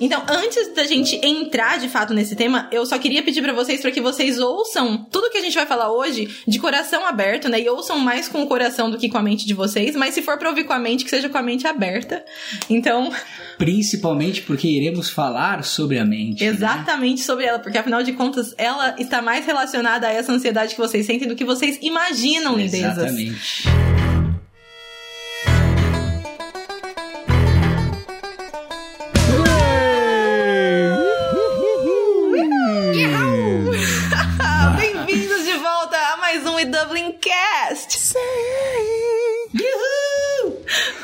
Então, antes da gente entrar de fato nesse tema, eu só queria pedir para vocês para que vocês ouçam tudo que a gente vai falar hoje de coração aberto, né? E ouçam mais com o coração do que com a mente de vocês, mas se for para ouvir com a mente, que seja com a mente aberta. Então, Principalmente porque iremos falar sobre a mente. né? exatamente sobre ela, porque afinal de contas, ela está mais relacionada a essa ansiedade que vocês sentem do que vocês imaginam, lindezas. Exatamente.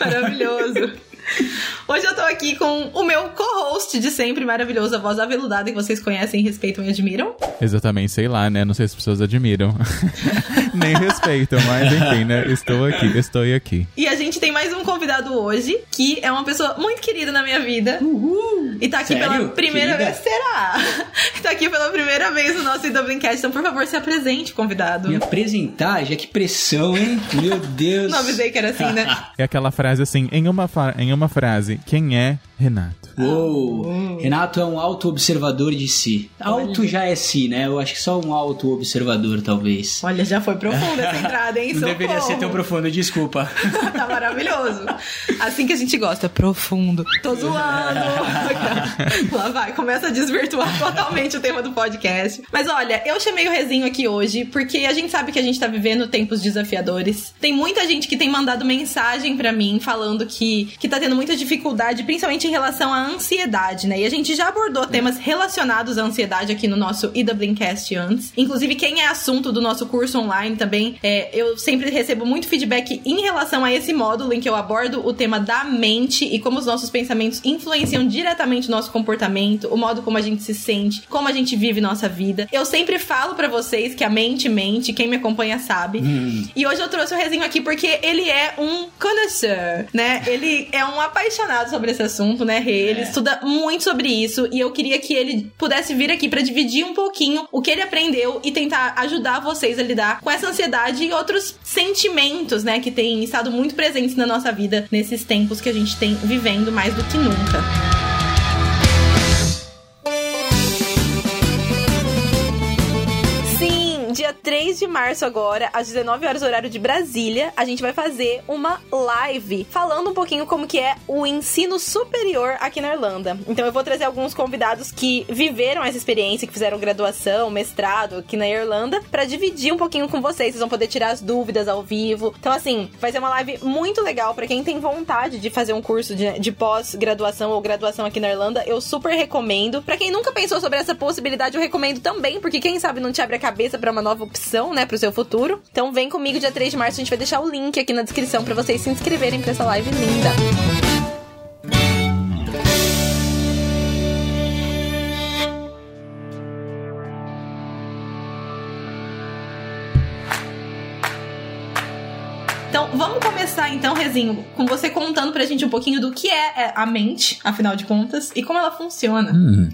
Maravilhoso. Hoje eu tô aqui com o meu co-host de sempre, maravilhoso, a voz aveludada que vocês conhecem, respeitam e admiram. Exatamente, sei lá, né? Não sei se as pessoas admiram. Nem respeitam, mas enfim, né? Estou aqui, estou aqui. E a gente tem mais um convidado hoje, que é uma pessoa muito querida na minha vida. E tá aqui Sério? pela primeira Querida? vez. Será? tá aqui pela primeira vez no nosso E Dublin Cast. Então, por favor, se apresente, convidado. Me apresentar, já que pressão, hein? Meu Deus. Não avisei que era assim, né? É aquela frase assim, em uma, fa- em uma frase, quem é Renato? Uou. Renato é um auto-observador de si. Auto já é si, né? Eu acho que só um auto-observador, talvez. Olha, já foi profunda essa entrada, hein? Não deveria Socorro. ser tão profundo, desculpa. tá maravilhoso. Assim que a gente gosta, profundo. Tô zoando. Lá vai, começa a desvirtuar totalmente o tema do podcast. Mas olha, eu chamei o Rezinho aqui hoje porque a gente sabe que a gente tá vivendo tempos desafiadores. Tem muita gente que tem mandado mensagem pra mim falando que, que tá tendo muita dificuldade, principalmente em relação à ansiedade, né? E a gente já abordou temas relacionados à ansiedade aqui no nosso Idablincast antes. Inclusive, quem é assunto do nosso curso online também, é, eu sempre recebo muito feedback em relação a esse módulo em que eu abordo o tema da mente e como os nossos pensamentos influenciam diretamente o nosso comportamento, o modo como a gente se sente, como a gente vive nossa vida. Eu sempre falo pra vocês que a mente mente, quem me acompanha sabe. E hoje eu trouxe o Rezinho aqui porque ele é um connoisseur, né? Ele é um apaixonado sobre esse assunto, né, Rê? Ele É. estuda muito sobre isso e eu queria que ele pudesse vir aqui pra dividir um pouquinho o que ele aprendeu e tentar ajudar vocês a lidar com essa ansiedade e outros sentimentos, né, que têm estado muito presentes na nossa vida nesses tempos que a gente tem vivendo mais do que nunca. 3 de março agora, às 19 horas horário de Brasília, a gente vai fazer uma live falando um pouquinho como que é o ensino superior aqui na Irlanda. Então eu vou trazer alguns convidados que viveram essa experiência, que fizeram graduação, mestrado aqui na Irlanda, pra dividir um pouquinho com vocês. Vocês vão poder tirar as dúvidas ao vivo. Então assim, vai ser uma live muito legal pra quem tem vontade de fazer um curso de, de pós-graduação ou graduação aqui na Irlanda. Eu super recomendo. Pra quem nunca pensou sobre essa possibilidade, eu recomendo também, porque quem sabe não te abre a cabeça pra uma nova opção, né, pro seu futuro. Então vem comigo dia 3 de março, a gente vai deixar o link aqui na descrição pra vocês se inscreverem pra essa live linda. Então, vamos começar então, Rezinho, com você contando pra gente um pouquinho do que é é, a mente, afinal de contas, e como ela funciona.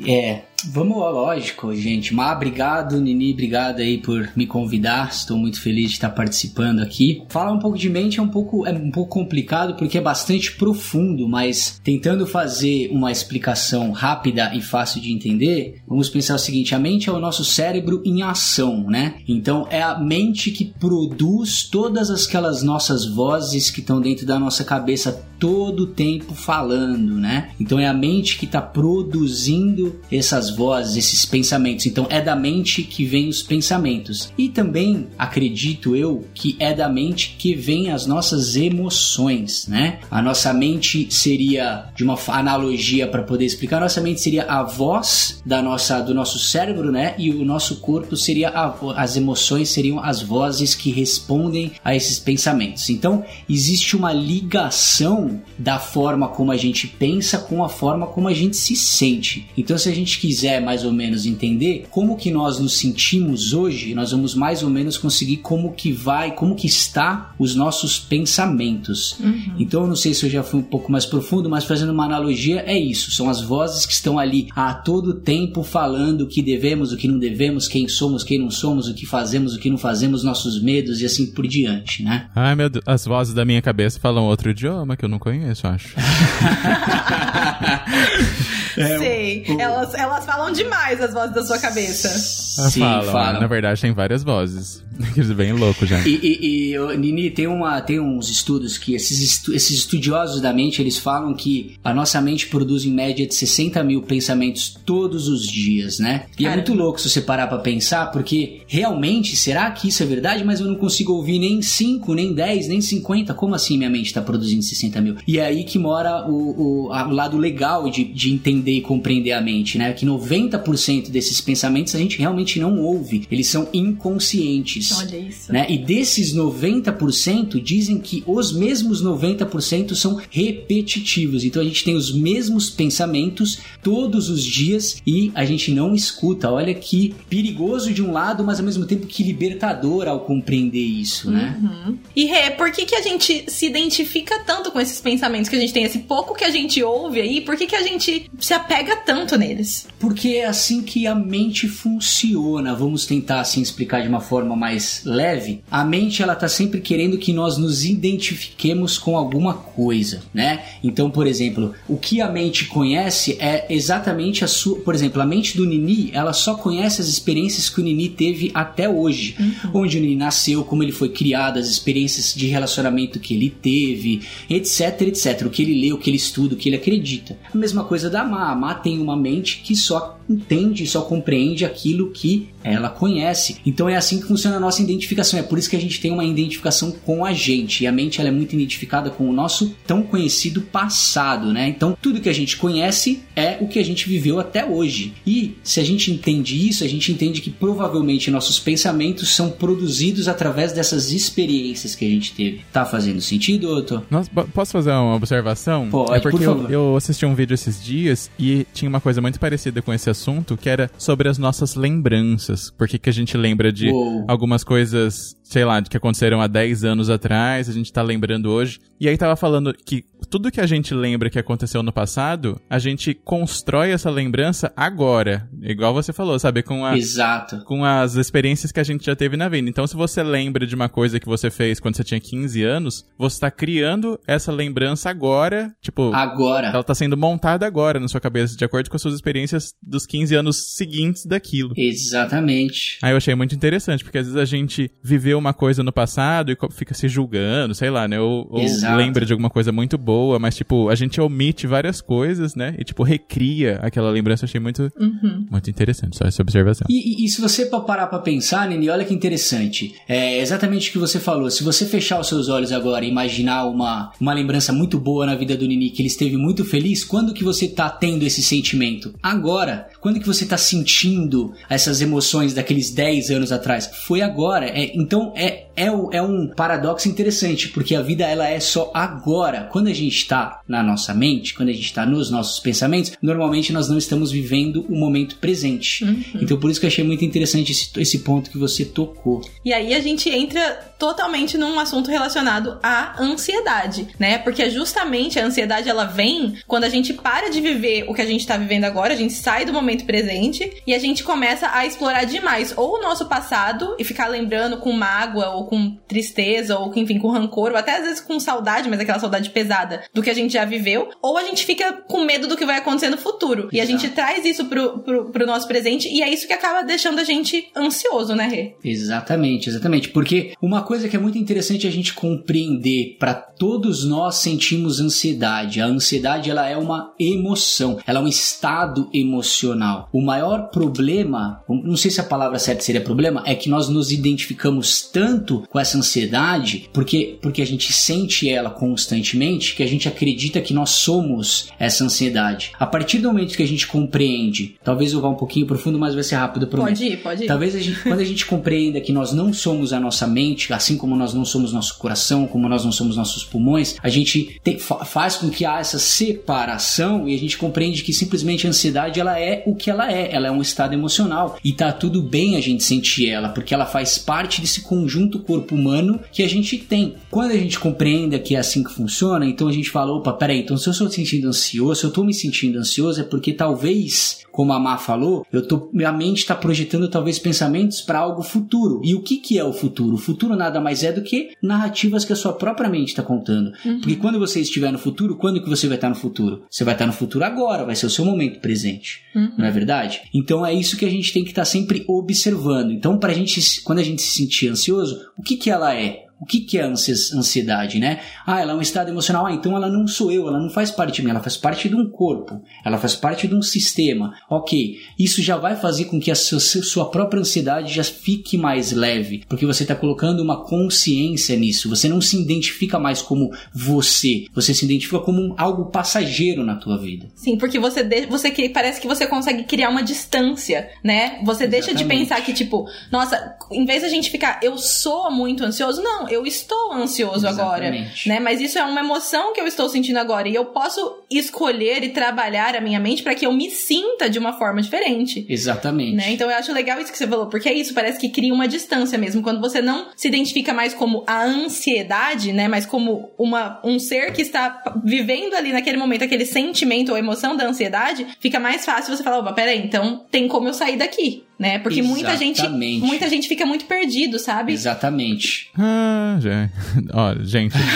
É, vamos, ó, lógico, gente. Má, obrigado, Nini, obrigado aí por me convidar. Estou muito feliz de estar participando aqui. Falar um pouco de mente é um pouco, é um pouco complicado porque é bastante profundo, mas tentando fazer uma explicação rápida e fácil de entender, vamos pensar o seguinte: a mente é o nosso cérebro em ação, né? Então é a mente que produz todas aquelas nossas vozes que estão dentro da nossa cabeça todo o tempo falando, né? Então é a mente que está produzindo essas vozes, esses pensamentos. Então é da mente que vem os pensamentos. E também acredito eu que é da mente que vem as nossas emoções, né? A nossa mente seria de uma analogia para poder explicar, a nossa mente seria a voz da nossa do nosso cérebro, né? E o nosso corpo seria a as emoções seriam as vozes que respondem a esses pensamentos. Então, existe uma ligação da forma como a gente pensa com a forma como a gente se sente. Então, se a gente quiser mais ou menos entender como que nós nos sentimos hoje, nós vamos mais ou menos conseguir como que vai, como que está os nossos pensamentos. Uhum. Então eu não sei se eu já fui um pouco mais profundo, mas fazendo uma analogia é isso, são as vozes que estão ali a todo tempo falando o que devemos, o que não devemos, quem somos, quem não somos, o que fazemos, o que não fazemos, nossos medos e assim por diante, né? Ai meu Deus, as vozes da minha cabeça falam outro idioma que eu não conheço, acho. É, Sei. O... Elas, elas falam demais as vozes da sua cabeça. Sim, falam. falam. Na verdade, tem várias vozes. Bem louco já. E, e, e, Nini, tem, uma, tem uns estudos que esses, estu, esses estudiosos da mente, eles falam que a nossa mente produz em média de 60 mil pensamentos todos os dias, né? E Cara. é muito louco se você parar pra pensar, porque realmente, será que isso é verdade? Mas eu não consigo ouvir nem 5, nem 10, nem 50. Como assim minha mente tá produzindo 60 mil? E é aí que mora o, o, o lado legal de, de entender e compreender a mente, né? Que 90% desses pensamentos a gente realmente não ouve. Eles são inconscientes. Olha isso. Né? E desses 90%, dizem que os mesmos 90% são repetitivos. Então a gente tem os mesmos pensamentos todos os dias e a gente não escuta. Olha que perigoso de um lado, mas ao mesmo tempo que libertador ao compreender isso, né? Uhum. E Rê, por que, que a gente se identifica tanto com esses pensamentos que a gente tem? Esse pouco que a gente ouve aí, por que, que a gente se apega tanto neles? Porque é assim que a mente funciona. Vamos tentar assim explicar de uma forma mais leve, a mente ela tá sempre querendo que nós nos identifiquemos com alguma coisa, né? Então, por exemplo, o que a mente conhece é exatamente a sua, por exemplo, a mente do Nini, ela só conhece as experiências que o Nini teve até hoje, uhum. onde o Nini nasceu, como ele foi criado, as experiências de relacionamento que ele teve, etc, etc, o que ele lê, o que ele estuda, o que ele acredita. A mesma coisa da Má, a Má tem uma mente que só entende, só compreende aquilo que ela conhece. Então é assim que funciona a nossa identificação. É por isso que a gente tem uma identificação com a gente. E a mente ela é muito identificada com o nosso tão conhecido passado, né? Então tudo que a gente conhece é o que a gente viveu até hoje. E se a gente entende isso, a gente entende que provavelmente nossos pensamentos são produzidos através dessas experiências que a gente teve. Tá fazendo sentido, Otto? Nossa, posso fazer uma observação? Pode, é porque eu, eu assisti um vídeo esses dias e tinha uma coisa muito parecida com esse assunto, que era sobre as nossas lembranças. Por que, que a gente lembra de Uou. algumas coisas sei lá, que aconteceram há 10 anos atrás, a gente tá lembrando hoje. E aí tava falando que tudo que a gente lembra que aconteceu no passado, a gente constrói essa lembrança agora. Igual você falou, sabe? Com, a, Exato. com as experiências que a gente já teve na vida. Então, se você lembra de uma coisa que você fez quando você tinha 15 anos, você tá criando essa lembrança agora. Tipo, agora. Ela tá sendo montada agora na sua cabeça, de acordo com as suas experiências dos 15 anos seguintes daquilo. Exatamente. Aí eu achei muito interessante, porque às vezes a gente viveu uma coisa no passado e fica se julgando, sei lá, né? Ou, ou lembra de alguma coisa muito boa, mas, tipo, a gente omite várias coisas, né? E, tipo, recria aquela lembrança. Eu achei muito, uhum. muito interessante, só essa observação. E, e, e se você parar pra pensar, Nini, olha que interessante. É exatamente o que você falou. Se você fechar os seus olhos agora e imaginar uma, uma lembrança muito boa na vida do Nini, que ele esteve muito feliz, quando que você tá tendo esse sentimento? Agora. Quando que você tá sentindo essas emoções daqueles 10 anos atrás? Foi agora. É, então, é, é, é um paradoxo interessante, porque a vida ela é só agora. Quando a gente está na nossa mente, quando a gente está nos nossos pensamentos, normalmente nós não estamos vivendo o momento presente. Uhum. Então por isso que eu achei muito interessante esse, esse ponto que você tocou. E aí a gente entra totalmente num assunto relacionado à ansiedade, né? Porque justamente a ansiedade ela vem quando a gente para de viver o que a gente está vivendo agora, a gente sai do momento presente e a gente começa a explorar demais ou o nosso passado e ficar lembrando com má mágoa ou com tristeza ou enfim, com rancor, ou até às vezes com saudade, mas aquela saudade pesada do que a gente já viveu, ou a gente fica com medo do que vai acontecer no futuro. E a gente traz isso pro, pro, pro, nosso presente e é isso que acaba deixando a gente ansioso, né, Rê? Exatamente, exatamente. Porque uma coisa que é muito interessante a gente compreender, para todos nós sentimos ansiedade. A ansiedade ela é uma emoção, ela é um estado emocional. O maior problema, não sei se a palavra certa seria problema, é que nós nos identificamos tanto com essa ansiedade, porque, porque a gente sente ela constantemente, que a gente acredita que nós somos essa ansiedade. A partir do momento que a gente compreende, talvez eu vá um pouquinho profundo, mas vai ser rápido, prometo. Pode ir, pode ir. Talvez a gente, quando a gente compreenda que nós não somos a nossa mente, assim como nós não somos nosso coração, como nós não somos nossos pulmões, a gente tem, faz com que há essa separação e a gente compreende que simplesmente a ansiedade ela é o que ela é, ela é um estado emocional e tá tudo bem a gente sentir ela, porque ela faz parte desse conjunto corpo humano que a gente tem. Quando a gente compreende que é assim que funciona, então a gente fala, opa, peraí, então se eu estou me sentindo ansioso, se eu estou me sentindo ansioso é porque talvez como a Má falou, eu tô, minha mente está projetando talvez pensamentos para algo futuro. E o que, que é o futuro? O futuro nada mais é do que narrativas que a sua própria mente está contando. Uhum. Porque quando você estiver no futuro, quando que você vai estar no futuro? Você vai estar no futuro agora, vai ser o seu momento presente. Uhum. Não é verdade? Então é isso que a gente tem que estar tá sempre observando. Então, pra gente, quando a gente se sentir ansioso, o que, que ela é? O que, que é ansiedade, né? Ah, ela é um estado emocional. Ah, então ela não sou eu, ela não faz parte de mim, ela faz parte de um corpo, ela faz parte de um sistema. Ok, isso já vai fazer com que a sua própria ansiedade já fique mais leve, porque você está colocando uma consciência nisso. Você não se identifica mais como você, você se identifica como algo passageiro na tua vida. Sim, porque você, de, você parece que você consegue criar uma distância, né? Você Exatamente. deixa de pensar que, tipo, nossa, em vez da gente ficar, eu sou muito ansioso, não eu estou ansioso Exatamente. agora, né? Mas isso é uma emoção que eu estou sentindo agora e eu posso escolher e trabalhar a minha mente para que eu me sinta de uma forma diferente. Exatamente. Né? Então eu acho legal isso que você falou, porque é isso, parece que cria uma distância mesmo quando você não se identifica mais como a ansiedade, né, mas como uma um ser que está vivendo ali naquele momento aquele sentimento ou emoção da ansiedade, fica mais fácil você falar, opa, peraí, então tem como eu sair daqui né? Porque muita gente, muita gente fica muito perdido, sabe? Exatamente. Ah, já. Ó, gente.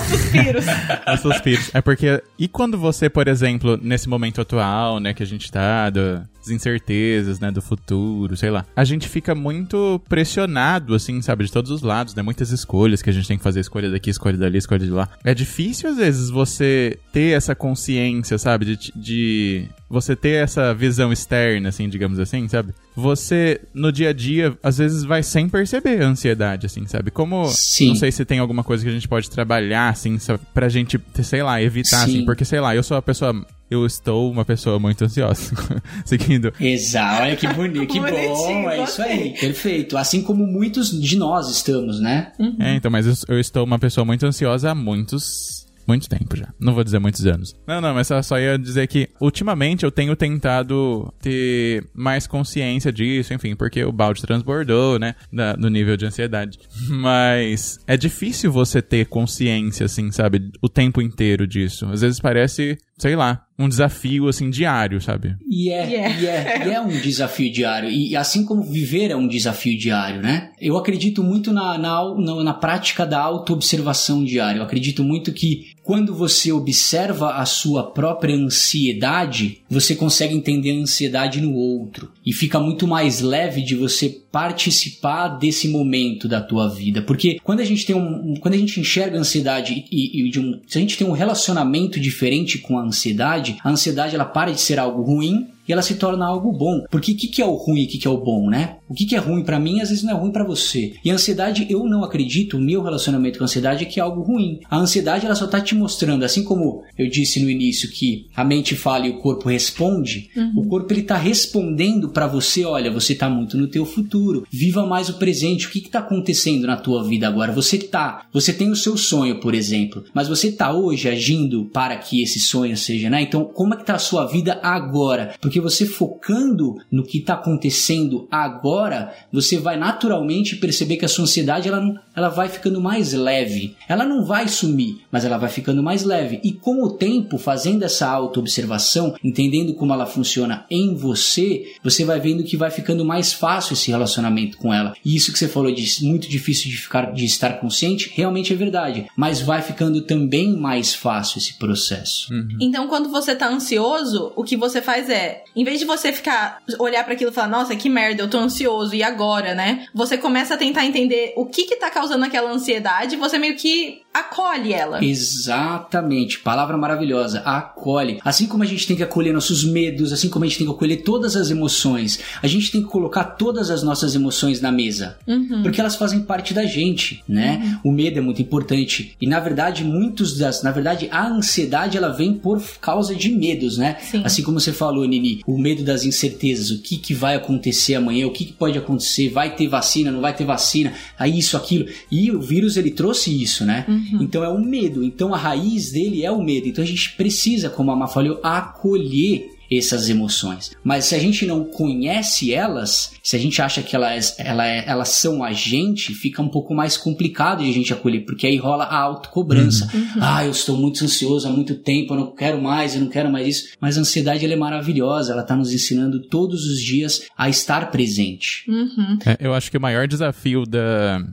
Os suspiros. Os suspiros. É porque e quando você, por exemplo, nesse momento atual, né, que a gente tá do, as incertezas, né, do futuro, sei lá. A gente fica muito pressionado, assim, sabe, de todos os lados, né? Muitas escolhas que a gente tem que fazer, escolha daqui, escolha dali, escolha de lá. É difícil, às vezes, você ter essa consciência, sabe, de, de você ter essa visão externa, assim, digamos assim, sabe? Você, no dia a dia, às vezes vai sem perceber a ansiedade, assim, sabe? Como, Sim. não sei se tem alguma coisa que a gente pode trabalhar, assim, pra gente, sei lá, evitar, assim, Sim. assim, porque, sei lá, eu sou a pessoa eu estou uma pessoa muito ansiosa. Seguindo. Exato, olha que bonito, que bom, é isso aí, perfeito. Assim como muitos de nós estamos, né? Uhum. É, então, mas eu, eu estou uma pessoa muito ansiosa há muitos muito tempo já. Não vou dizer muitos anos. Não, não, mas só, só ia dizer que ultimamente eu tenho tentado ter mais consciência disso, enfim, porque o balde transbordou, né? Da, no nível de ansiedade. Mas é difícil você ter consciência, assim, sabe? O tempo inteiro disso. Às vezes parece, sei lá, um desafio, assim, diário, sabe? E é, yeah. e é, e é um desafio diário. E assim como viver é um desafio diário, né? Eu acredito muito na, na, na, na prática da auto-observação diária. Eu acredito muito que quando você observa a sua própria ansiedade, você consegue entender a ansiedade no outro. E fica muito mais leve de você participar desse momento da tua vida, porque quando a gente tem um, quando a gente enxerga a ansiedade e, e um, se a gente tem um relacionamento diferente com a ansiedade, a ansiedade ela para de ser algo ruim e ela se torna algo bom. Porque o que, que é o ruim e o que, que é o bom, né? O que, que é ruim para mim às vezes não é ruim para você. E a ansiedade, eu não acredito, o meu relacionamento com a ansiedade é que é algo ruim. A ansiedade ela só tá te mostrando, assim como eu disse no início que a mente fala e o corpo responde, uhum. o corpo ele tá respondendo para você, olha, você tá muito no teu futuro, viva mais o presente. O que que tá acontecendo na tua vida agora? Você tá, você tem o seu sonho, por exemplo, mas você tá hoje agindo para que esse sonho seja, né? Então, como é que tá a sua vida agora? Porque você focando no que está acontecendo agora, você vai naturalmente perceber que a sua ansiedade ela, ela vai ficando mais leve. Ela não vai sumir, mas ela vai ficando mais leve. E com o tempo, fazendo essa auto-observação, entendendo como ela funciona em você, você vai vendo que vai ficando mais fácil esse relacionamento com ela. E isso que você falou de muito difícil de ficar de estar consciente, realmente é verdade. Mas vai ficando também mais fácil esse processo. Uhum. Então, quando você está ansioso, o que você faz é em vez de você ficar, olhar para aquilo e falar, nossa, que merda, eu tô ansioso, e agora, né? Você começa a tentar entender o que que tá causando aquela ansiedade, você meio que acolhe ela. Exatamente, palavra maravilhosa, acolhe. Assim como a gente tem que acolher nossos medos, assim como a gente tem que acolher todas as emoções, a gente tem que colocar todas as nossas emoções na mesa, uhum. porque elas fazem parte da gente, né? Uhum. O medo é muito importante e na verdade muitos das, na verdade a ansiedade ela vem por causa de medos, né? Sim. Assim como você falou, Nini, o medo das incertezas, o que que vai acontecer amanhã, o que, que pode acontecer, vai ter vacina, não vai ter vacina, aí isso, aquilo. E o vírus ele trouxe isso, né? Uhum. Uhum. Então é o medo. Então a raiz dele é o medo. Então a gente precisa, como a Má falou, acolher essas emoções. Mas se a gente não conhece elas, se a gente acha que elas, ela é, elas são a gente, fica um pouco mais complicado de a gente acolher, porque aí rola a autocobrança. Uhum. uhum. Ah, eu estou muito ansioso há muito tempo, eu não quero mais, eu não quero mais isso. Mas a ansiedade ela é maravilhosa, ela está nos ensinando todos os dias a estar presente. Uhum. É, eu acho que o maior desafio da,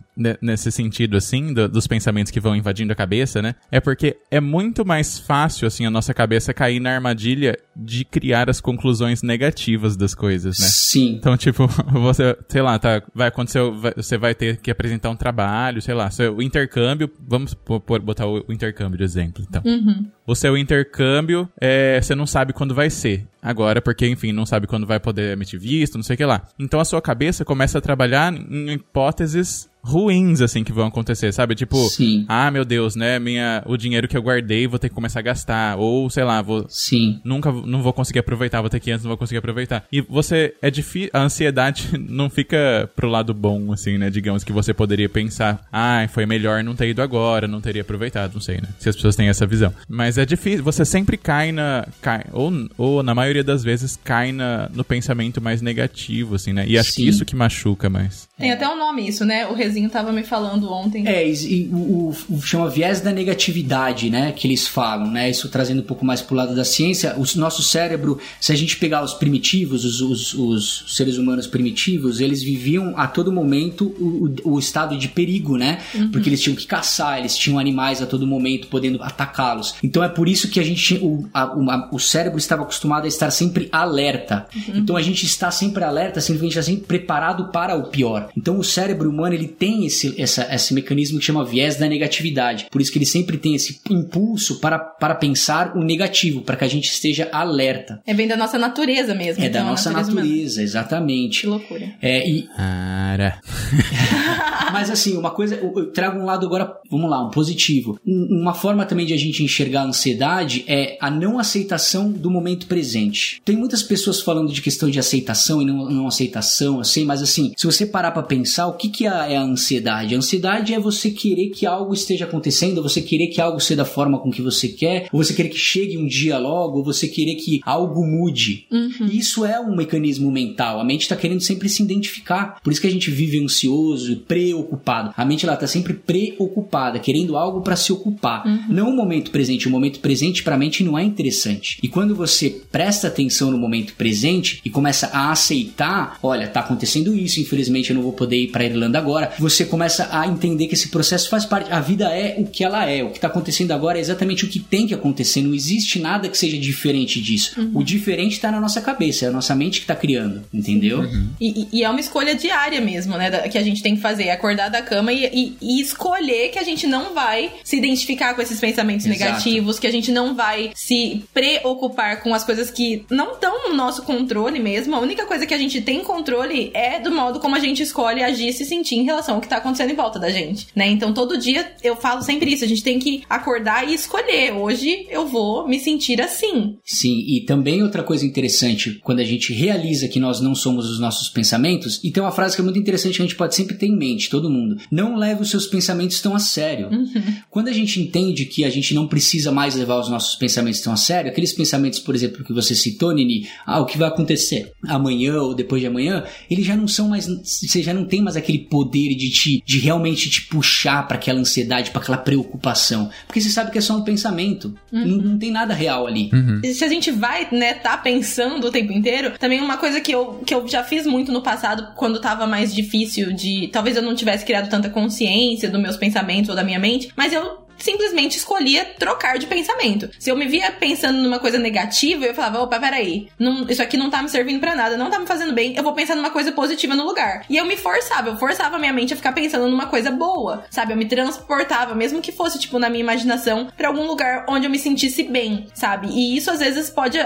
nesse sentido, assim, do, dos pensamentos que vão invadindo a cabeça, né? É porque é muito mais fácil, assim, a nossa cabeça cair na armadilha de criar as conclusões negativas das coisas, né? Sim. Então, tipo, você, sei lá, tá, vai acontecer, vai, você vai ter que apresentar um trabalho, sei lá, o intercâmbio, vamos por, botar o, o, intercâmbio de exemplo, então. Uhum. O seu intercâmbio, é, você não sabe quando vai ser agora, porque, enfim, não sabe quando vai poder emitir visto, não sei o que lá. Então a sua cabeça começa a trabalhar em hipóteses ruins, assim, que vão acontecer, sabe? Tipo, Sim. ah, meu Deus, né? Minha, o dinheiro que eu guardei vou ter que começar a gastar. Ou, sei lá, vou. Sim. Nunca não vou conseguir aproveitar, vou ter que antes, não vou conseguir aproveitar. E você. É difícil. A ansiedade não fica pro lado bom, assim, né? Digamos que você poderia pensar, ah, foi melhor não ter ido agora, não teria aproveitado, não sei, né? Se as pessoas têm essa visão. Mas é difícil. Você sempre cai na. Cai, ou, ou na maioria das vezes cai na, no pensamento mais negativo, assim, né? E acho Sim. que isso que machuca mais. Tem até um nome isso, né? O Rezinho tava me falando ontem. É, e, o, o, chama viés da negatividade, né? Que eles falam, né? Isso trazendo um pouco mais pro lado da ciência. O nosso cérebro, se a gente pegar os primitivos, os, os, os seres humanos primitivos, eles viviam a todo momento o, o estado de perigo, né? Uhum. Porque eles tinham que caçar, eles tinham animais a todo momento podendo atacá-los. Então é por isso que a gente, o, a, o cérebro estava acostumado a estar sempre alerta. Uhum. Então a gente está sempre alerta, simplesmente está sempre preparado para o pior. Então o cérebro humano ele tem esse, essa, esse mecanismo que chama viés da negatividade. Por isso que ele sempre tem esse impulso para, para pensar o negativo, para que a gente esteja alerta. É bem da nossa natureza mesmo. É então, da nossa natureza, natureza exatamente. Que loucura. É, e... Ara. Mas assim, uma coisa, eu trago um lado agora, vamos lá, um positivo. Uma forma também de a gente enxergar a ansiedade é a não aceitação do momento presente. Tem muitas pessoas falando de questão de aceitação e não, não aceitação, assim, mas assim, se você parar para pensar, o que, que é, é a ansiedade? A ansiedade é você querer que algo esteja acontecendo, você querer que algo seja da forma com que você quer, ou você querer que chegue um dia logo, ou você querer que algo mude. Uhum. Isso é um mecanismo mental. A mente está querendo sempre se identificar. Por isso que a gente vive ansioso, preocupado. A mente ela está sempre preocupada, querendo algo para se ocupar. Uhum. Não o momento presente. O momento presente para a mente não é interessante. E quando você presta atenção no momento presente e começa a aceitar, olha, tá acontecendo isso, infelizmente eu não vou poder ir para Irlanda agora, você começa a entender que esse processo faz parte. A vida é o que ela é. O que está acontecendo agora é exatamente o que tem que acontecer. Não existe nada que seja diferente disso. Uhum. O diferente está na nossa cabeça, é a nossa mente que está criando, entendeu? Uhum. E, e, é uma escolha diária mesmo, né? Que a gente tem que fazer, é acordar da cama e, e, e, escolher que a gente não vai se identificar com esses pensamentos Exato. negativos, que a gente não vai se preocupar com as coisas que não estão no nosso controle mesmo. A única coisa que a gente tem controle é do modo como a gente escolhe agir e se sentir em relação ao que tá acontecendo em volta da gente, né? Então todo dia eu falo sempre isso, a gente tem que acordar e escolher. Hoje eu vou me sentir assim. Sim, e também outra coisa interessante, quando a gente realiza que nós não somos os nossos pensamentos, e tem uma frase que é muito interessante que a gente pode sempre ter em mente, todo mundo. Não leve os seus pensamentos tão a sério. Uhum. Quando a gente entende que a gente não precisa mais levar os nossos pensamentos tão a sério, aqueles pensamentos, por exemplo, que você citou, Nini, ah, o que vai acontecer amanhã ou depois de amanhã, eles já não são mais, você já não tem mais aquele poder de te, de realmente te puxar para aquela ansiedade, para aquela preocupação, porque você sabe que é só um pensamento, uhum. não, não, tem nada real ali. Uhum. Se a gente vai, né, tá pensando o tempo inteiro, também uma coisa que eu, que eu já fiz muito no passado, quando tava mais difícil de, talvez eu não tivesse criado tanta consciência dos meus pensamentos ou da minha mente, mas eu simplesmente escolhia trocar de pensamento. Se eu me via pensando numa coisa negativa, eu falava, opa, peraí, não, isso aqui não tá me servindo para nada, não tá me fazendo bem, eu vou pensar numa coisa positiva no lugar. E eu me forçava, eu forçava a minha mente a ficar pensando numa coisa boa, sabe? Eu me transportava, mesmo que fosse, tipo, na minha imaginação, para algum lugar onde eu me sentisse bem, sabe? E isso às vezes pode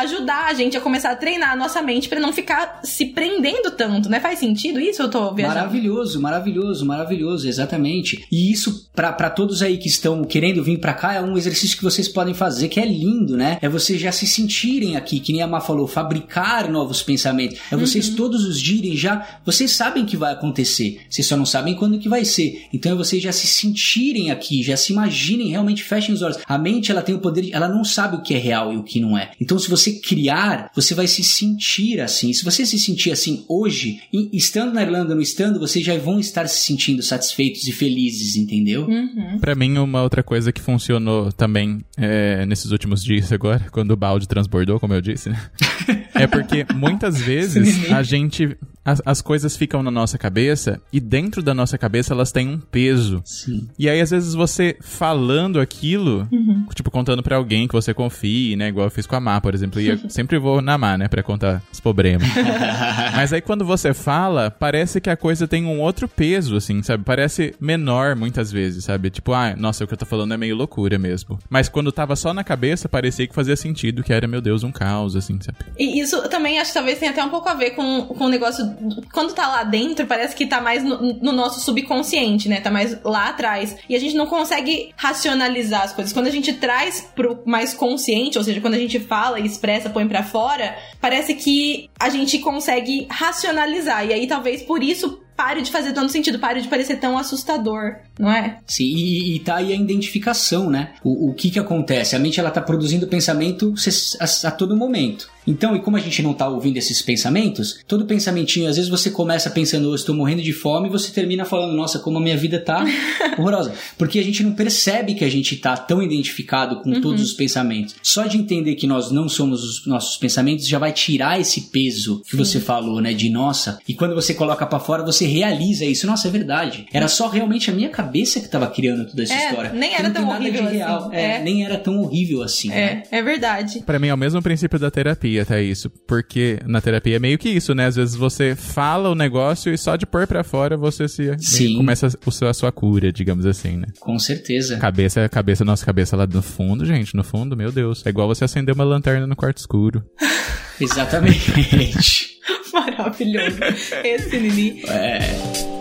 ajudar a gente a começar a treinar a nossa mente para não ficar se prendendo tanto, né? Faz sentido isso? Eu tô viajando. Maravilhoso, maravilhoso, maravilhoso, exatamente. E isso para todos aí que estão querendo vir para cá é um exercício que vocês podem fazer que é lindo, né? É vocês já se sentirem aqui, que nem a Má falou, fabricar novos pensamentos. É vocês uhum. todos os dias já, vocês sabem que vai acontecer, vocês só não sabem quando que vai ser. Então é vocês já se sentirem aqui, já se imaginem, realmente fechem os olhos. A mente, ela tem o poder, de, ela não sabe o que é real e o que não é. Então se você você criar, você vai se sentir assim. Se você se sentir assim hoje, estando na Irlanda, não estando, vocês já vão estar se sentindo satisfeitos e felizes, entendeu? Uhum. Para mim, uma outra coisa que funcionou também é, nesses últimos dias agora, quando o balde transbordou, como eu disse, né? é porque muitas vezes a gente as, as, coisas ficam na nossa cabeça e dentro da nossa cabeça elas têm um peso. Sim. E aí, às vezes, você falando aquilo, uhum. tipo, contando para alguém que você confie, né? Igual eu fiz com a Má, por exemplo. E eu sempre vou na Má, né? Pra contar os problemas. Mas aí, quando você fala, parece que a coisa tem um outro peso, assim, sabe? Parece menor muitas vezes, sabe? Tipo, ah, nossa, o que eu tô falando é meio loucura mesmo. Mas quando tava só na cabeça, parecia que fazia sentido, que era, meu Deus, um caos, assim, sabe? E isso também acho que talvez tenha até um pouco a ver com, com o negócio quando tá lá dentro, parece que tá mais no, no, nosso subconsciente, né? Tá mais lá atrás. E a gente não consegue racionalizar as coisas. Quando a gente traz pro mais consciente, ou seja, quando a gente fala e expressa, põe para fora, parece que a gente consegue racionalizar. E aí talvez por isso pare de fazer tanto sentido, pare de parecer tão assustador, não é? Sim, e, e tá aí a identificação, né? O, o que que acontece? A mente ela tá produzindo pensamento a, a todo momento. Então, e como a gente não está ouvindo esses pensamentos, todo pensamentinho, às vezes você começa pensando, oh, eu estou morrendo de fome, e você termina falando, nossa, como a minha vida tá horrorosa. Porque a gente não percebe que a gente está tão identificado com uhum. todos os pensamentos. Só de entender que nós não somos os nossos pensamentos já vai tirar esse peso que Sim. você falou, né, de nossa. E quando você coloca para fora, você realiza isso. Nossa, é verdade. Era só realmente a minha cabeça que estava criando toda essa é, história. Nem era tão horrível assim. É, é, nem era tão horrível assim. É, né? é verdade. Para mim é o mesmo princípio da terapia até isso, porque na terapia é meio que isso, né? Às vezes você fala o negócio e só de pôr para fora você se começa a, a sua cura, digamos assim, né? Com certeza. Cabeça, cabeça, nossa cabeça lá no fundo, gente, no fundo, meu Deus. É igual você acender uma lanterna no quarto escuro. Exatamente. Maravilhoso. Esse Nini. É.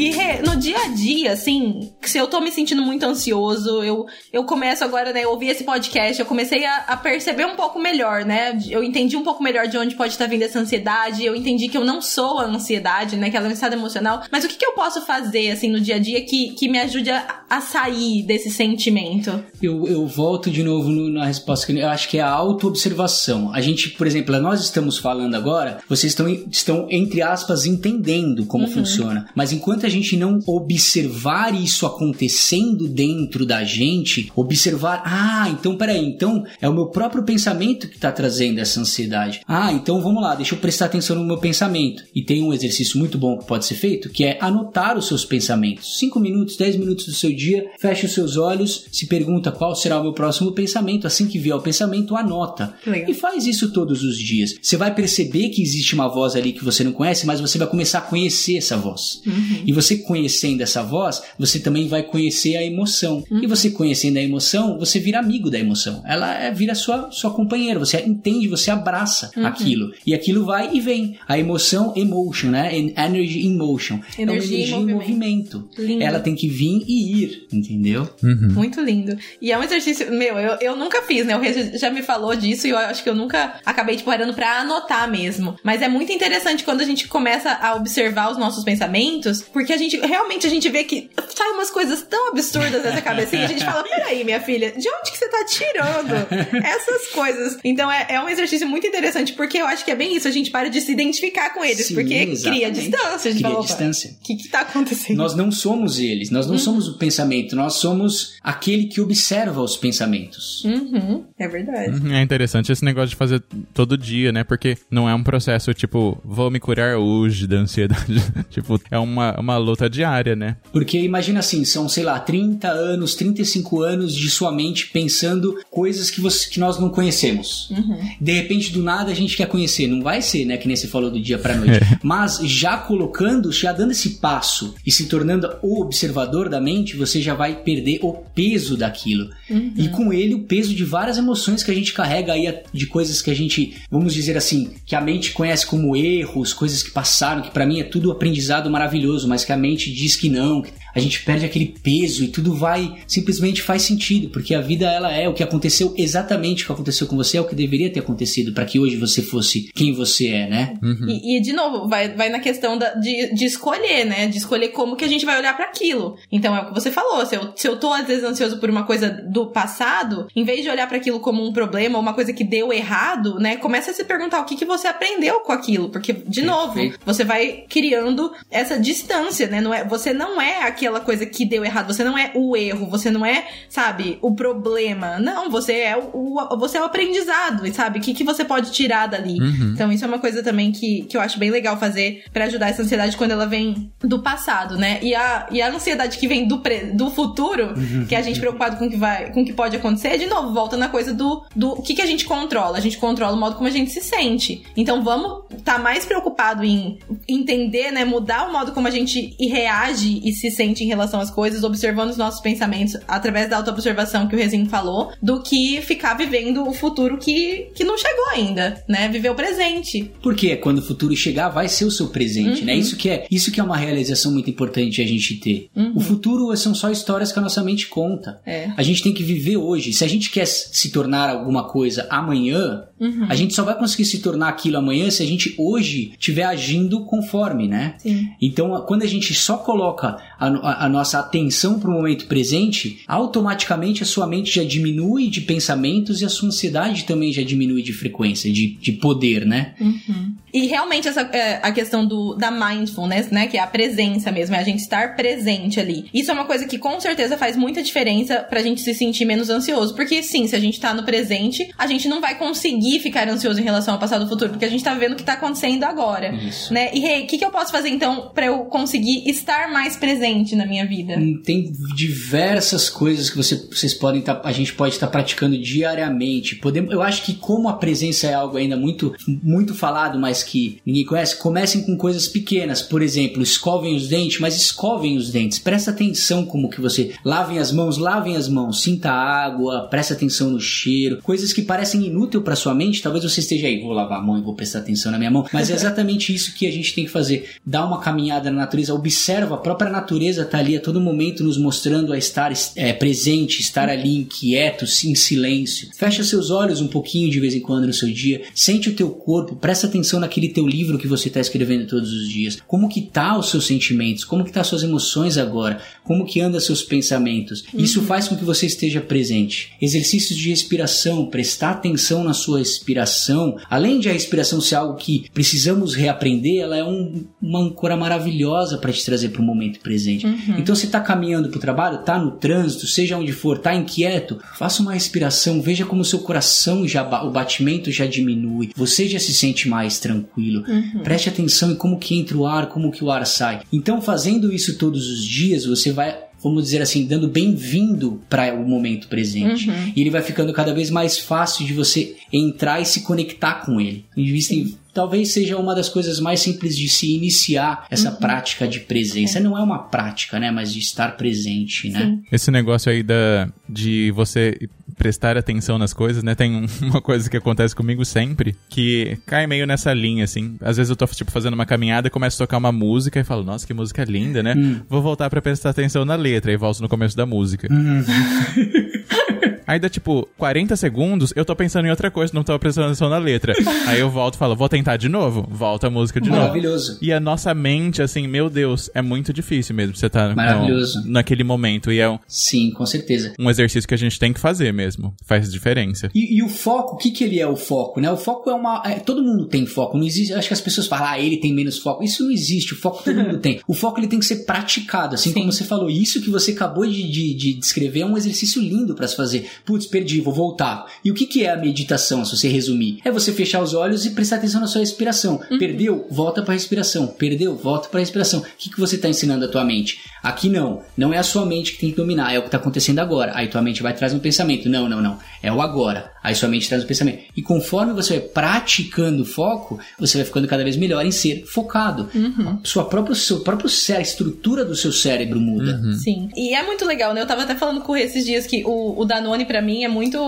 E no dia a dia, assim, se eu tô me sentindo muito ansioso, eu, eu começo agora, né, eu ouvi esse podcast, eu comecei a, a perceber um pouco melhor, né? Eu entendi um pouco melhor de onde pode estar vindo essa ansiedade, eu entendi que eu não sou a ansiedade, né, que ela é um estado emocional, mas o que, que eu posso fazer, assim, no dia a dia que, que me ajude a, a sair desse sentimento? Eu, eu volto de novo no, na resposta que eu acho que é a autoobservação. A gente, por exemplo, nós estamos falando agora, vocês estão, estão entre aspas, entendendo como uhum. funciona, mas enquanto a gente não observar isso acontecendo dentro da gente, observar, ah, então peraí, então é o meu próprio pensamento que está trazendo essa ansiedade. Ah, então vamos lá, deixa eu prestar atenção no meu pensamento. E tem um exercício muito bom que pode ser feito, que é anotar os seus pensamentos. 5 minutos, 10 minutos do seu dia, fecha os seus olhos, se pergunta qual será o meu próximo pensamento, assim que vier o pensamento, anota. E faz isso todos os dias. Você vai perceber que existe uma voz ali que você não conhece, mas você vai começar a conhecer essa voz. Uhum. E você conhecendo essa voz, você também vai conhecer a emoção. Uhum. E você conhecendo a emoção, você vira amigo da emoção. Ela é, vira sua, sua companheira, você entende, você abraça uhum. aquilo. E aquilo vai e vem. A emoção, emotion, né? Energy in motion. Energia, é uma energia em movimento. movimento. Ela tem que vir e ir, entendeu? Uhum. Muito lindo. E é um exercício, meu, eu, eu nunca fiz, né? O Rei já me falou disso e eu acho que eu nunca acabei, tipo, parando pra anotar mesmo. Mas é muito interessante quando a gente começa a observar os nossos pensamentos, porque a gente realmente a gente vê que sai umas coisas tão absurdas dessa cabecinha. A gente fala: peraí, minha filha, de onde que você tá tirando essas coisas? Então é, é um exercício muito interessante, porque eu acho que é bem isso. A gente para de se identificar com eles, Sim, porque exatamente. cria distância. A gente cria fala, distância. O que que tá acontecendo? Nós não somos eles, nós não uhum. somos o pensamento, nós somos aquele que observa os pensamentos. Uhum, é verdade. Uhum, é interessante esse negócio de fazer todo dia, né? Porque não é um processo tipo, vou me curar hoje da ansiedade. tipo, é uma, uma luta diária, né? Porque imagina assim, são, sei lá, 30 anos, 35 anos de sua mente pensando coisas que, você, que nós não conhecemos. Uhum. De repente, do nada, a gente quer conhecer. Não vai ser, né? Que nem você falou do dia pra noite. É. Mas já colocando, já dando esse passo e se tornando o observador da mente, você já vai perder o peso daquilo. Uhum. E com ele, o peso de várias emoções que a gente carrega aí, de coisas que a gente, vamos dizer assim, que a mente conhece como erros, coisas que passaram, que para mim é tudo aprendizado maravilhoso, mas que a mente diz que não, que a gente perde aquele peso e tudo vai simplesmente faz sentido, porque a vida ela é o que aconteceu exatamente o que aconteceu com você, é o que deveria ter acontecido para que hoje você fosse quem você é, né? Uhum. E, e, de novo, vai, vai na questão da, de, de escolher, né? De escolher como que a gente vai olhar para aquilo. Então é o que você falou, se eu, se eu tô às vezes ansioso por uma coisa do passado, em vez de olhar para aquilo como um problema ou uma coisa que deu errado, né? Começa a se perguntar o que, que você aprendeu com aquilo, porque de novo, você vai criando essa distância, né? Não é, você não é aquela coisa que deu errado. Você não é o erro, você não é, sabe, o problema. Não, você é o, o você é o aprendizado, e sabe? O que, que você pode tirar dali. Uhum. Então, isso é uma coisa também que, que eu acho bem legal fazer para ajudar essa ansiedade quando ela vem do passado, né? E a, e a ansiedade que vem do, pre, do futuro, uhum. que a gente preocupado com o que vai, com que pode acontecer, de novo, volta na coisa do, do que, que a gente controla. A gente controla o modo como a gente se sente. Então, vamos estar tá mais preocupado em entender, né? Mudar o modo como a gente reage e se sente em relação às coisas, observando os nossos pensamentos através da autoobservação que o Rezinho falou, do que ficar vivendo o futuro que, que não chegou ainda, né? Viver o presente. Porque quando o futuro chegar, vai ser o seu presente, né? uhum. né? Isso que, é, isso que é uma realização muito importante a gente ter. Uhum. O futuro são só histórias que a nossa mente conta. É. A gente tem que viver hoje. Se a gente quer se tornar alguma coisa amanhã, uhum. a gente só vai conseguir se tornar aquilo amanhã se a gente hoje estiver agindo conforme, né? Sim. Então, quando a gente só coloca a, a, nossa atenção para o momento presente, automaticamente a sua mente já diminui de pensamentos e a sua ansiedade também já diminui de frequência, de, de poder, né? Uhum. E realmente essa é, a questão do, da mindfulness, né? Que é a presença mesmo, é a gente estar presente ali. Isso é uma coisa que com certeza faz muita diferença pra gente se sentir menos ansioso. Porque sim, se a gente tá no presente, a gente não vai conseguir ficar ansioso em relação ao passado e futuro, porque a gente tá vendo o que tá acontecendo agora. Isso. Né? E hey, o que, que eu posso fazer então para eu conseguir estar mais presente na minha vida? Hum, tem diversas coisas que você, vocês podem tá, a gente pode estar tá praticando diariamente. Podemos, eu acho que como a presença é algo ainda muito muito falado, mas que ninguém conhece, comecem com coisas pequenas. Por exemplo, escovem os dentes, mas escovem os dentes. Presta atenção como que você lavem as mãos, lavem as mãos, sinta água, presta atenção no cheiro. Coisas que parecem inúteis para sua mente, talvez você esteja aí, vou lavar a mão e vou prestar atenção na minha mão, mas é exatamente isso que a gente tem que fazer. Dá uma caminhada na natureza, observa a própria natureza tá ali a todo momento nos mostrando a estar é, presente, estar ali inquieto, em silêncio. Fecha seus olhos um pouquinho de vez em quando no seu dia, sente o teu corpo, presta atenção naquele teu livro que você está escrevendo todos os dias. Como que tá os seus sentimentos? Como que tá suas emoções agora? Como que anda seus pensamentos? Uhum. Isso faz com que você esteja presente. Exercícios de respiração, prestar atenção na sua respiração. Além de a respiração ser algo que precisamos reaprender, ela é um, uma âncora maravilhosa para te trazer para o momento presente. Uhum. Então você está caminhando para o trabalho, está no trânsito, seja onde for, está inquieto, faça uma respiração, veja como o seu coração já o batimento já diminui, você já se sente mais tranquilo. Uhum. Preste atenção em como que entra o ar, como que o ar sai. Então fazendo isso todos os dias, você vai vamos dizer assim, dando bem-vindo para o momento presente. Uhum. E ele vai ficando cada vez mais fácil de você entrar e se conectar com ele. Existem talvez seja uma das coisas mais simples de se iniciar essa uhum. prática de presença. É. Não é uma prática, né? Mas de estar presente, né? Sim. Esse negócio aí da, de você prestar atenção nas coisas, né? Tem uma coisa que acontece comigo sempre, que cai meio nessa linha, assim. Às vezes eu tô, tipo, fazendo uma caminhada e começo a tocar uma música e falo, nossa, que música linda, né? Hum. Vou voltar para prestar atenção na letra e volto no começo da música. Hum. Aí dá tipo 40 segundos, eu tô pensando em outra coisa, não tô prestando atenção na letra. Aí eu volto e falo, vou tentar de novo. Volta a música de Maravilhoso. novo. Maravilhoso. E a nossa mente, assim, meu Deus, é muito difícil mesmo você tá Maravilhoso. No, naquele momento. E é um, Sim, com certeza. Um exercício que a gente tem que fazer mesmo. Faz diferença. E, e o foco, o que que ele é o foco, né? O foco é uma... É, todo mundo tem foco. Não existe... Acho que as pessoas falam, ah, ele tem menos foco. Isso não existe. O foco todo mundo tem. O foco, ele tem que ser praticado. Assim Sim. como você falou. Isso que você acabou de, de, de descrever é um exercício lindo para se fazer. Putz, perdi, vou voltar. E o que que é a meditação, se você resumir? É você fechar os olhos e prestar atenção na sua respiração. Uhum. Perdeu? Volta para respiração. Perdeu? Volta para respiração. O que que você está ensinando a tua mente? Aqui não. Não é a sua mente que tem que dominar. É o que está acontecendo agora. Aí tua mente vai trazer um pensamento. Não, não, não. É o agora. Aí sua mente traz um pensamento. E conforme você vai praticando o foco, você vai ficando cada vez melhor em ser focado. Uhum. Sua própria, seu próprio cérebro, a estrutura do seu cérebro muda. Uhum. Sim. E é muito legal, né? Eu tava até falando com o esses dias que o, o Danone, para mim, é muito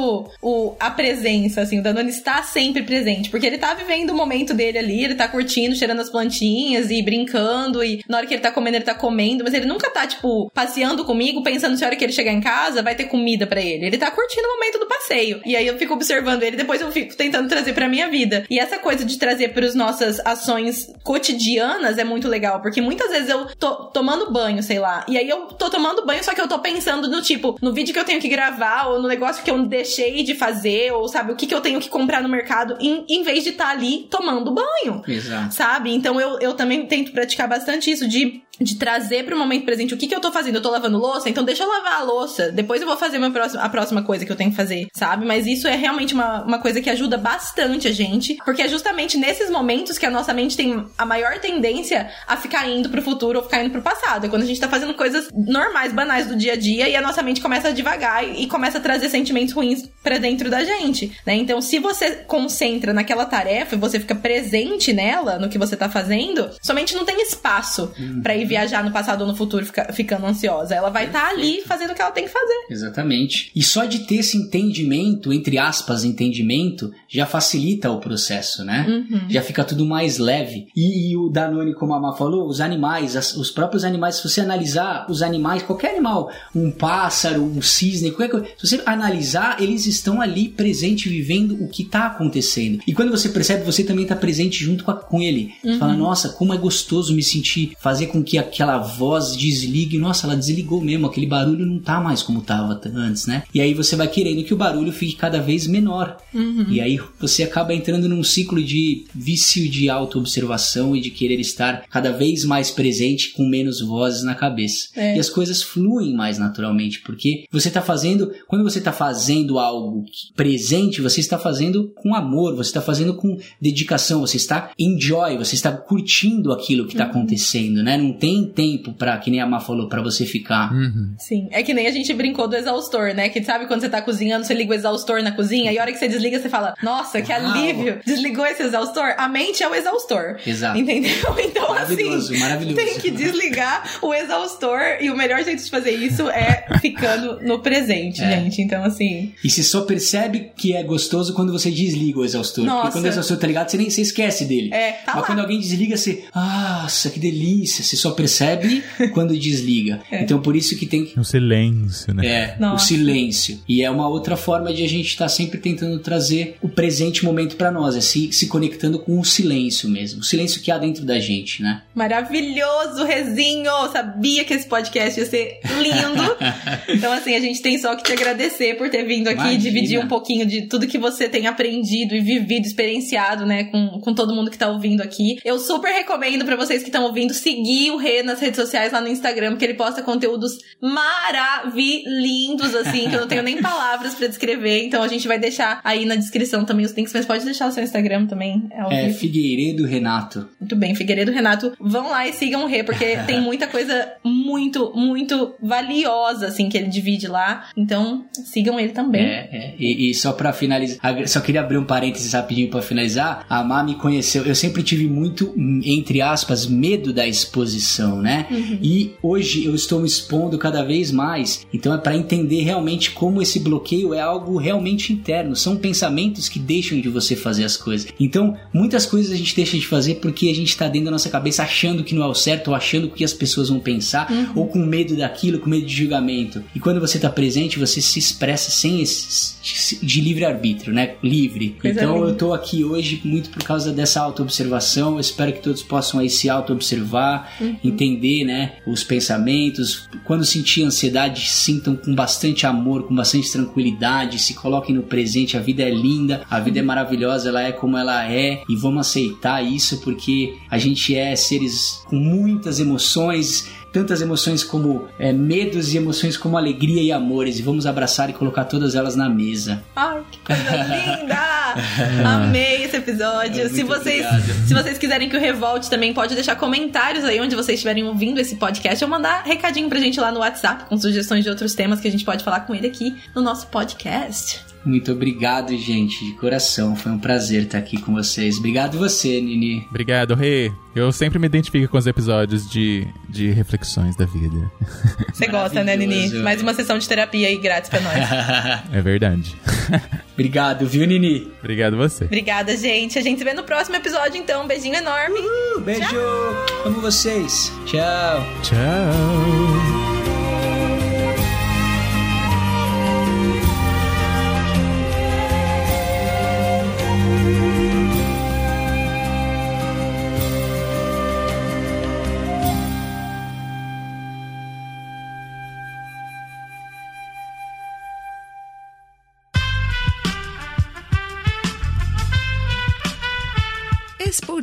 o, a presença, assim. O Danone está sempre presente. Porque ele tá vivendo o momento dele ali, ele tá curtindo, cheirando as plantinhas e brincando. E na hora que ele tá comendo, ele tá comendo. Mas ele nunca tá, tipo, passeando comigo, pensando se a hora que ele chegar em casa vai ter comida para ele. Ele tá curtindo o momento do passeio. E aí eu fico observando ele, depois eu fico tentando trazer pra minha vida. E essa coisa de trazer para as nossas ações cotidianas é muito legal, porque muitas vezes eu tô tomando banho, sei lá, e aí eu tô tomando banho, só que eu tô pensando no tipo, no vídeo que eu tenho que gravar, ou no negócio que eu deixei de fazer, ou sabe, o que, que eu tenho que comprar no mercado, em, em vez de estar tá ali tomando banho. Exato. Sabe? Então eu, eu também tento praticar bastante isso de de trazer para o momento presente o que, que eu tô fazendo. Eu tô lavando louça, então deixa eu lavar a louça. Depois eu vou fazer a próxima, a próxima coisa que eu tenho que fazer, sabe? Mas isso é realmente uma, uma coisa que ajuda bastante a gente, porque é justamente nesses momentos que a nossa mente tem a maior tendência a ficar indo pro futuro ou ficar indo pro passado. É quando a gente tá fazendo coisas normais, banais do dia a dia e a nossa mente começa a devagar e, e começa a trazer sentimentos ruins para dentro da gente, né? Então, se você concentra naquela tarefa e você fica presente nela, no que você tá fazendo, somente não tem espaço uhum. para ir viajar no passado ou no futuro fica, ficando ansiosa. Ela vai estar tá ali fazendo o que ela tem que fazer. Exatamente. E só de ter esse entendimento, entre aspas, entendimento, já facilita o processo, né? Uhum. Já fica tudo mais leve. E, e, o Danone, como a Má falou, os animais, as, os próprios animais, se você analisar os animais, qualquer animal, um pássaro, um cisne, qualquer coisa, se você analisar, eles estão ali presente, vivendo o que está acontecendo. E quando você percebe, você também está presente junto com, a, com ele. Uhum. Você fala, nossa, como é gostoso me sentir, fazer com que aquela voz desligue. Nossa, ela desligou mesmo, aquele barulho não tá mais como tava antes, né? E aí você vai querendo que o barulho fique cada vez menor. Uhum. E aí você acaba entrando num ciclo de vício de autoobservação e de querer estar cada vez mais presente com menos vozes na cabeça. É. E as coisas fluem mais naturalmente, porque você tá fazendo, quando você tá fazendo algo presente, você está fazendo com amor, você está fazendo com dedicação, você está enjoy, você está curtindo aquilo que está uhum. acontecendo, né? Não tem tem tempo para que nem a Má falou, para você ficar. Uhum. Sim, é que nem a gente brincou do exaustor, né? Que sabe quando você tá cozinhando, você liga o exaustor na cozinha e a hora que você desliga, você fala: Nossa, que Uau. alívio! Desligou esse exaustor? A mente é o exaustor. Exato. Entendeu? Então, maravilhoso, assim, maravilhoso. tem que desligar o exaustor e o melhor jeito de fazer isso é ficando no presente, é. gente. Então, assim. E você só percebe que é gostoso quando você desliga o exaustor. Nossa. Porque quando o exaustor tá ligado, você nem você esquece dele. É, tá Mas lá. quando alguém desliga, você. Nossa, que delícia! Você só percebe quando desliga. É. Então por isso que tem o silêncio, né? É, Nossa. o silêncio. E é uma outra forma de a gente estar tá sempre tentando trazer o presente momento para nós, é se, se conectando com o silêncio mesmo, o silêncio que há dentro da gente, né? Maravilhoso, Rezinho! Sabia que esse podcast ia ser lindo. então assim, a gente tem só que te agradecer por ter vindo aqui Imagina. dividir um pouquinho de tudo que você tem aprendido e vivido, experienciado, né, com, com todo mundo que tá ouvindo aqui. Eu super recomendo para vocês que estão ouvindo seguir o Rê nas redes sociais lá no Instagram, porque ele posta conteúdos maravilhindos, assim, que eu não tenho nem palavras para descrever. Então a gente vai deixar aí na descrição também os links, mas pode deixar o seu Instagram também. É, é Figueiredo Renato. Muito bem, Figueiredo Renato. Vão lá e sigam o Rê, porque tem muita coisa muito, muito valiosa, assim, que ele divide lá. Então, sigam ele também. É, é. E, e só para finalizar, só queria abrir um parênteses rapidinho para finalizar. A Má me conheceu. Eu sempre tive muito, entre aspas, medo da exposição né? Uhum. E hoje eu estou me expondo cada vez mais, então é para entender realmente como esse bloqueio é algo realmente interno, são pensamentos que deixam de você fazer as coisas. Então, muitas coisas a gente deixa de fazer porque a gente está dentro da nossa cabeça achando que não é o certo, ou achando que as pessoas vão pensar, uhum. ou com medo daquilo, com medo de julgamento. E quando você está presente, você se expressa sem esse, de livre arbítrio, né? Livre. Coisa então linda. eu tô aqui hoje muito por causa dessa autoobservação. Espero que todos possam aí se auto-observar, uhum. Entender, né, os pensamentos. Quando sentir ansiedade, sintam com bastante amor, com bastante tranquilidade, se coloquem no presente. A vida é linda, a vida é maravilhosa, ela é como ela é e vamos aceitar isso porque a gente é seres com muitas emoções tantas emoções como é, medos e emoções como alegria e amores. E vamos abraçar e colocar todas elas na mesa. Ai, que coisa linda! Amei esse episódio. É, se, vocês, se vocês quiserem que o Revolte também pode deixar comentários aí onde vocês estiverem ouvindo esse podcast ou mandar recadinho pra gente lá no WhatsApp com sugestões de outros temas que a gente pode falar com ele aqui no nosso podcast. Muito obrigado, gente, de coração. Foi um prazer estar aqui com vocês. Obrigado você, Nini. Obrigado, Rê. Eu sempre me identifico com os episódios de, de reflexões da vida. Você gosta, né, Nini? Mais uma sessão de terapia aí grátis pra nós. é verdade. Obrigado, viu, Nini? Obrigado você. Obrigada, gente. A gente se vê no próximo episódio, então. Um beijinho enorme. Uh, beijo. Tchau. Amo vocês. Tchau. Tchau.